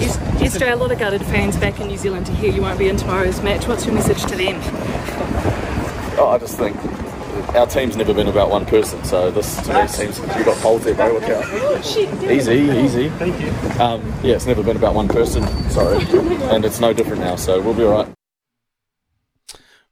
Yesterday, a lot of gutted fans back in New Zealand to hear you won't be in tomorrow's match. What's your message to them? Oh, I just think our team's never been about one person, so this to me seems you got polls there, bro. Look out. Easy, easy. Thank you. Um, yeah, it's never been about one person. Sorry, and it's no different now, so we'll be all right.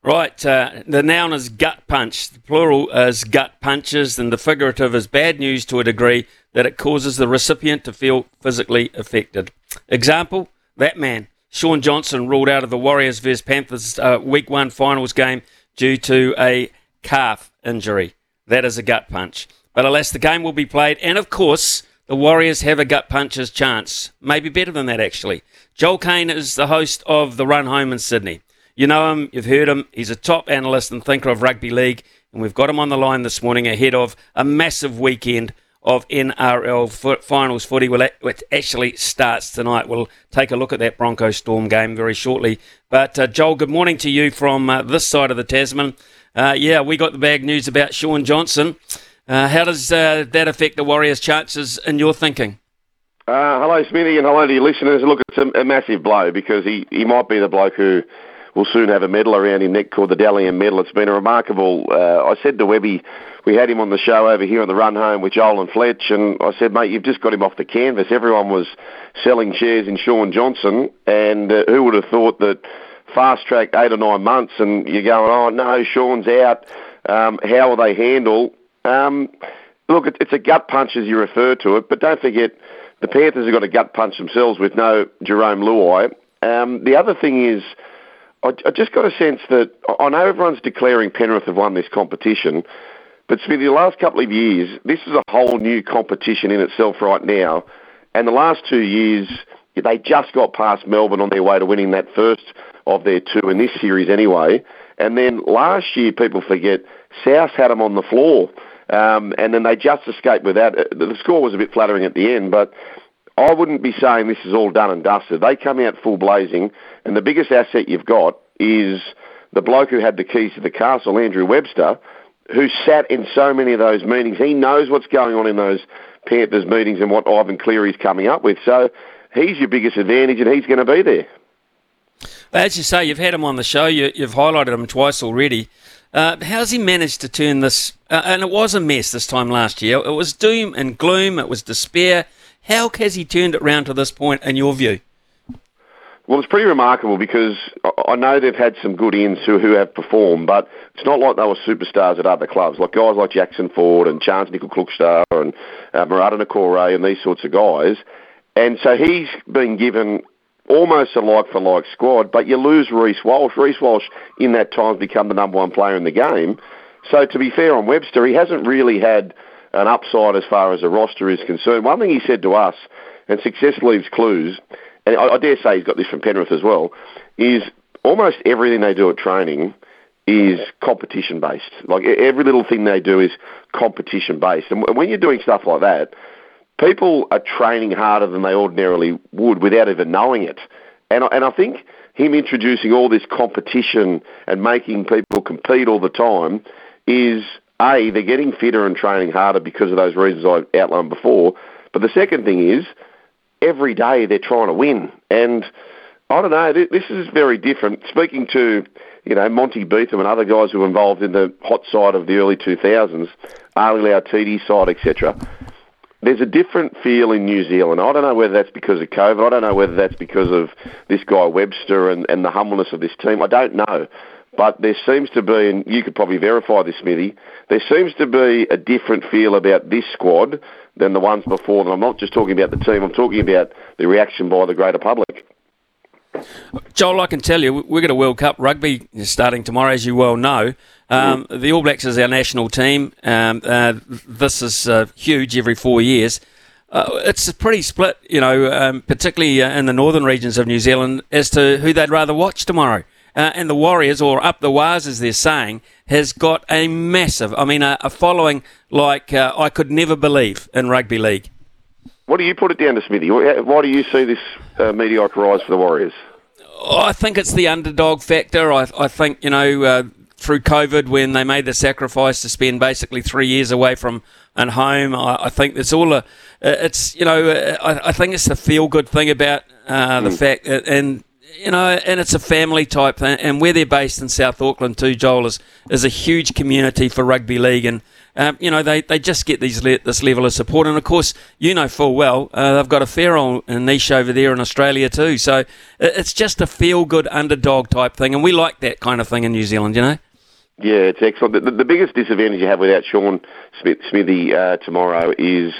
Right, uh, the noun is gut punch. The plural is gut punches, and the figurative is bad news to a degree that it causes the recipient to feel physically affected. Example: that man, Shaun Johnson, ruled out of the Warriors vs Panthers uh, Week One finals game due to a calf injury. That is a gut punch. But alas, the game will be played, and of course, the Warriors have a gut puncher's chance. Maybe better than that, actually. Joel Caine is the host of The Run Home in Sydney. You know him, you've heard him. He's a top analyst and thinker of rugby league, and we've got him on the line this morning ahead of a massive weekend of NRL finals footy, which actually starts tonight. We'll take a look at that Bronco Storm game very shortly. But uh, Joel, good morning to you from uh, this side of the Tasman. Uh, yeah, we got the bad news about Shaun Johnson. Uh, how does uh, that affect the Warriors' chances in your thinking? Uh, hello, Smithy, and hello to your listeners. Look, it's a, a massive blow because he, he might be the bloke who will soon have a medal around his neck called the Dally M medal. It's been a remarkable. Uh, I said to Webby, we had him on the show over here on the run home with Joel and Fletch, and I said, mate, you've just got him off the canvas. Everyone was selling shares in Shaun Johnson, and uh, who would have thought that fast track eight or nine months, and you're going, oh no, Shaun's out. Um, how will they handle? Um, look, it's a gut punch as you refer to it, but don't forget the Panthers have got a gut punch themselves with no Jarome Luai. Um, the other thing is I, I just got a sense that I know everyone's declaring Penrith have won this competition, but Smithy, the last couple of years, this is a whole new competition in itself right now. And the last two years, they just got past Melbourne on their way to winning that first of their two in this series anyway. And then last year, people forget, South had them on the floor. Um, and then they just escaped without The score was a bit flattering at the end, but I wouldn't be saying this is all done and dusted. They come out full blazing, and the biggest asset you've got is the bloke who had the keys to the castle, Andrew Webster, who sat in so many of those meetings. He knows what's going on in those Panthers meetings and what Ivan Cleary's coming up with. So he's your biggest advantage, and he's going to be there. As you say, you've had him on the show. You, have highlighted him twice already. Uh, how's he managed to turn this? Uh, and it was a mess this time last year. It was doom and gloom. It was despair. How has he turned it round to this point, in your view? Well, it's pretty remarkable because I know they've had some good ends who, who have performed, but it's not like they were superstars at other clubs. Like guys like Jackson Ford and Charnze Nicoll-Klokstad and uh, Marata Niukore and these sorts of guys. And so he's been given almost a like-for-like squad, but you lose Reece Walsh. Reece Walsh, in that time, has become the number one player in the game. So to be fair on Webster, he hasn't really had – an upside as far as the roster is concerned. One thing he said to us, and success leaves clues, and I, I dare say he's got this from Penrith as well, is almost everything they do at training is competition based. Like every little thing they do is competition based. And when you're doing stuff like that, people are training harder than they ordinarily would without even knowing it. And and I think him introducing all this competition and making people compete all the time is a, they're getting fitter and training harder because of those reasons I outlined before. But the second thing is, every day they're trying to win. And I don't know, this is very different. Speaking to, you know, Monty Betham and other guys who were involved in the hot side of the early 2000s, Ali Lauitiiti side, etc., there's a different feel in New Zealand. I don't know whether that's because of COVID. I don't know whether that's because of this guy Webster and, and the humbleness of this team. I don't know. But there seems to be, and you could probably verify this, Smithy, there seems to be a different feel about this squad than the ones before. And I'm not just talking about the team, I'm talking about the reaction by the greater public. Joel, I can tell you, we've got a World Cup rugby starting tomorrow, as you well know. Um, mm. The All Blacks is our national team. Um, uh, this is uh, huge every four years. Uh, it's pretty split, you know, um, particularly uh, in the northern regions of New Zealand, as to who they'd rather watch tomorrow uh, and the Warriors, or up the Waz as they're saying, has got a massive, I mean, a, a following like uh, I could never believe in rugby league. What do you put it down to, Smithy? Why do you see this uh, mediocre rise for the Warriors? I think it's the underdog factor. I, I think, you know, uh, through COVID, when they made the sacrifice to spend basically three years away from and home, I, I think it's all a, it's, you know, I, I think it's the feel good thing about uh, the fact, that, and you know, and it's a family type thing, and where they're based in South Auckland too, Joel is, is a huge community for rugby league, and um, you know they, they just get these le- this level of support, and of course you know full well uh, they've got a fair old niche over there in Australia too, so it's just a feel good underdog type thing, and we like that kind of thing in New Zealand, you know. Yeah, it's excellent. The, the biggest disadvantage you have without Shaun Smith, Smithy uh, tomorrow is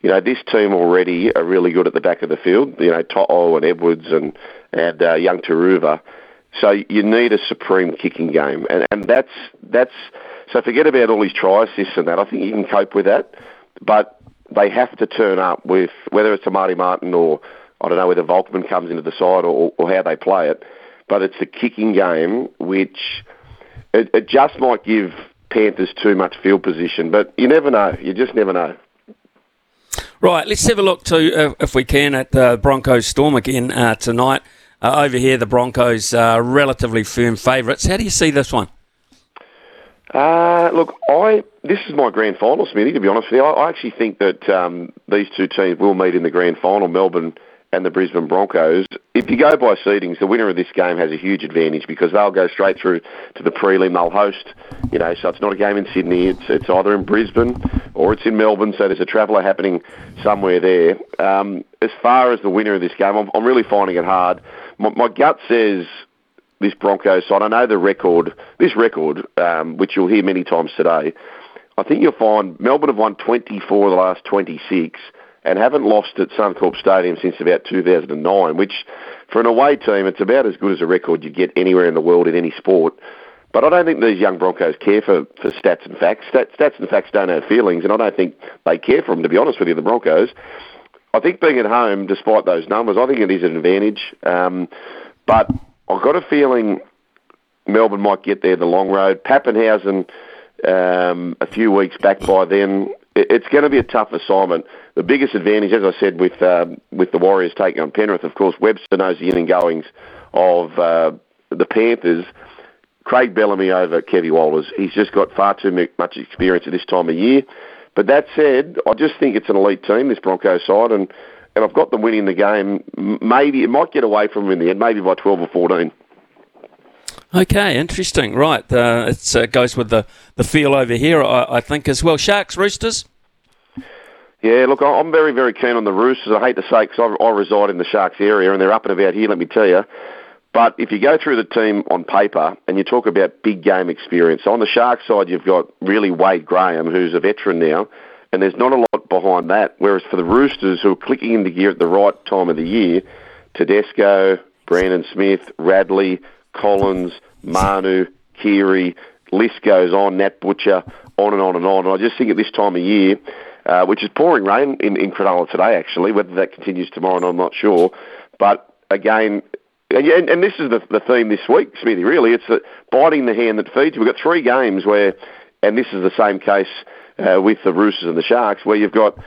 you know, this team already are really good at the back of the field. You know, To'o and Edwards and and uh, young Turuva. So you need a supreme kicking game, and and that's that's so forget about all these try assists and that. I think you can cope with that, but they have to turn up with whether it's a Marty Martin or I don't know whether Volkman comes into the side or, or how they play it, but it's the kicking game which it, it just might give Panthers too much field position, but you never know. You just never know. Right, let's have a look to, uh, if we can, at the Broncos Storm again uh, tonight. Uh, over here, the Broncos are relatively firm favourites. How do you see this one? Uh, look, I this is my grand final, Smithy. To be honest with you, I, I actually think that um, these two teams will meet in the grand final. Melbourne and the Brisbane Broncos. If you go by seedings, the winner of this game has a huge advantage because they'll go straight through to the prelim. They'll host, you know, so it's not a game in Sydney. It's it's either in Brisbane or it's in Melbourne. So there's a traveller happening somewhere there. Um, as far as the winner of this game, I'm, I'm really finding it hard. My, my gut says this Broncos side. I know the record, this record, um, which you'll hear many times today. I think you'll find Melbourne have won 24 of the last 26 and haven't lost at Suncorp Stadium since about 2009, which for an away team, it's about as good as a record you get anywhere in the world in any sport. But I don't think these young Broncos care for, for stats and facts. Stats, stats and facts don't have feelings, and I don't think they care for them, to be honest with you, the Broncos. I think being at home, despite those numbers, I think it is an advantage. Um, but I've got a feeling Melbourne might get there the long road. Papenhuyzen, um, a few weeks back by then, it's going to be a tough assignment. The biggest advantage, as I said, with um, with the Warriors taking on Penrith, of course, Webster knows the in and goings of uh, the Panthers. Craig Bellamy over Kevy Walters. He's just got far too much experience at this time of year. But that said, I just think it's an elite team, this Broncos side, and, and I've got them winning the game. Maybe it might get away from them in the end, maybe by 12 or 14. Okay, interesting. Right, uh, it uh, goes with the, the feel over here, I, I, think, as well. Sharks, Roosters? Yeah, look, I'm very, very keen on the Roosters. I hate to say because I, I reside in the Sharks area and they're up and about here, let me tell you. But if you go through the team on paper and you talk about big game experience, so on the Sharks side, you've got really Wade Graham, who's a veteran now, and there's not a lot behind that. Whereas for the Roosters, who are clicking into gear at the right time of the year, Tedesco, Brandon Smith, Radley, Collins, Manu, Keary, list goes on, Nat Butcher, on and on and on. And I just think at this time of year, uh, which is pouring rain in, in Cronulla today, actually, whether that continues tomorrow, I'm not sure. But again, and, and this is the, the theme this week, Smithy, really. It's the, biting the hand that feeds you. We've got three games where, and this is the same case uh, with the Roosters and the Sharks, where you've got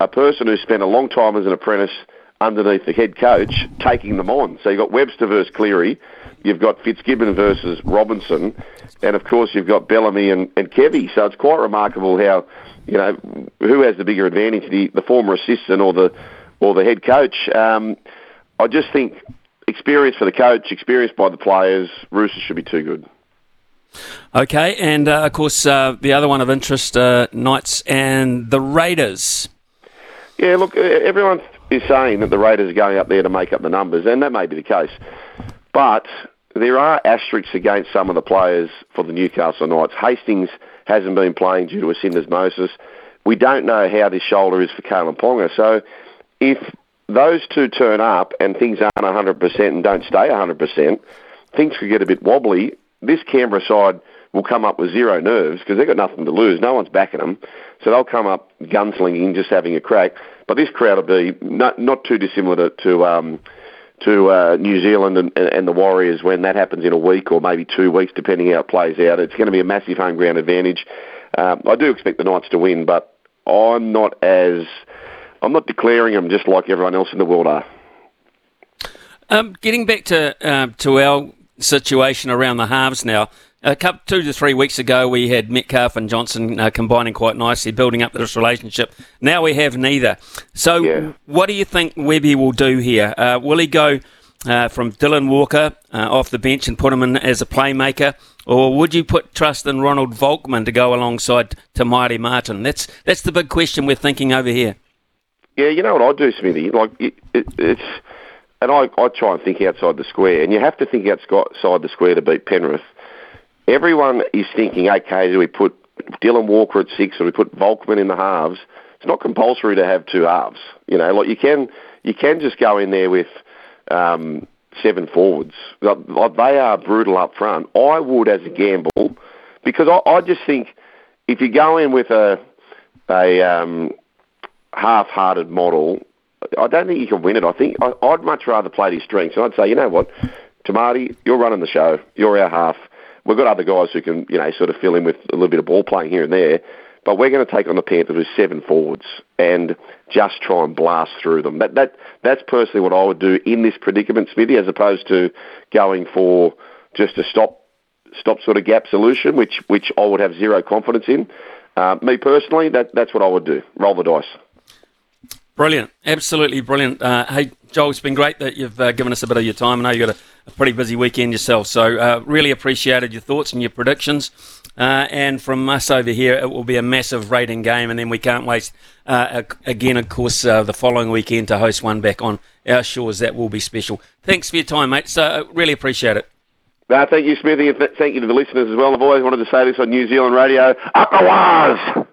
a person who spent a long time as an apprentice underneath the head coach taking them on. So you've got Webster versus Cleary, you've got Fitzgibbon versus Robinson, and of course you've got Bellamy and, and Kevy. So it's quite remarkable how, you know, who has the bigger advantage, the, the former assistant or the or the head coach. Um, I just think experience for the coach, experience by the players, Roosters should be too good. Okay, and uh, of course uh, the other one of interest, uh, Knights and the Raiders. Yeah, look, everyone is saying that the Raiders are going up there to make up the numbers, and that may be the case. But there are asterisks against some of the players for the Newcastle Knights. Hastings hasn't been playing due to a syndesmosis. We don't know how this shoulder is for Kalyn Ponga. So if those two turn up and things aren't 100% and don't stay 100%, things could get a bit wobbly. This Canberra side will come up with zero nerves because they've got nothing to lose. No one's backing them. So they'll come up gunslinging, just having a crack. But this crowd will be not, not too dissimilar to, to um, to uh, New Zealand and, and, the Warriors when that happens in a week or maybe two weeks, depending how it plays out. It's going to be a massive home ground advantage. Um, I do expect the Knights to win, but I'm not as I'm not declaring them just like everyone else in the world are. Um, getting back to uh, to our situation around the halves now, a couple, two to three weeks ago, we had Metcalf and Johnson uh, combining quite nicely, building up this relationship. Now we have neither. So, Yeah. what do you think Webby will do here? Uh, will he go uh, from Dylan Walker uh, off the bench and put him in as a playmaker, or would you put trust in Ronald Volkman to go alongside Tamati Martin? That's that's the big question we're thinking over here. Yeah, you know what I do, Smithy? Like it, it, it's, and I, I try and think outside the square, and you have to think outside the square to beat Penrith. Everyone is thinking, okay, do we put Dylan Walker at six, or do we put Volkman in the halves? It's not compulsory to have two halves. You know, like you can, you can just go in there with um, seven forwards. They are brutal up front. I would, as a gamble, because I, I just think if you go in with a a um, half-hearted model, I don't think you can win it. I think I, I'd much rather play to his strengths. And I'd say, you know what, Tamati, you're running the show. You're our half. We've got other guys who can, you know, sort of fill in with a little bit of ball playing here and there. But we're going to take on the Panthers with seven forwards and just try and blast through them. That that that's personally what I would do in this predicament, Smithy, as opposed to going for just a stop stop sort of gap solution, which which I would have zero confidence in. Uh, me personally, that that's what I would do. Roll the dice. Brilliant, absolutely brilliant. Uh, hey, Joel, it's been great that you've uh, given us a bit of your time. I know you've got a, a pretty busy weekend yourself, so uh, really appreciated your thoughts and your predictions. Uh, and from us over here, it will be a massive rating game, and then we can't wait uh, again, of course, uh, the following weekend to host one back on our shores. That will be special. Thanks for your time, mate. So really appreciate it. No, thank you, Smithy, and th- thank you to the listeners as well. I've always wanted to say this on New Zealand radio. Up the!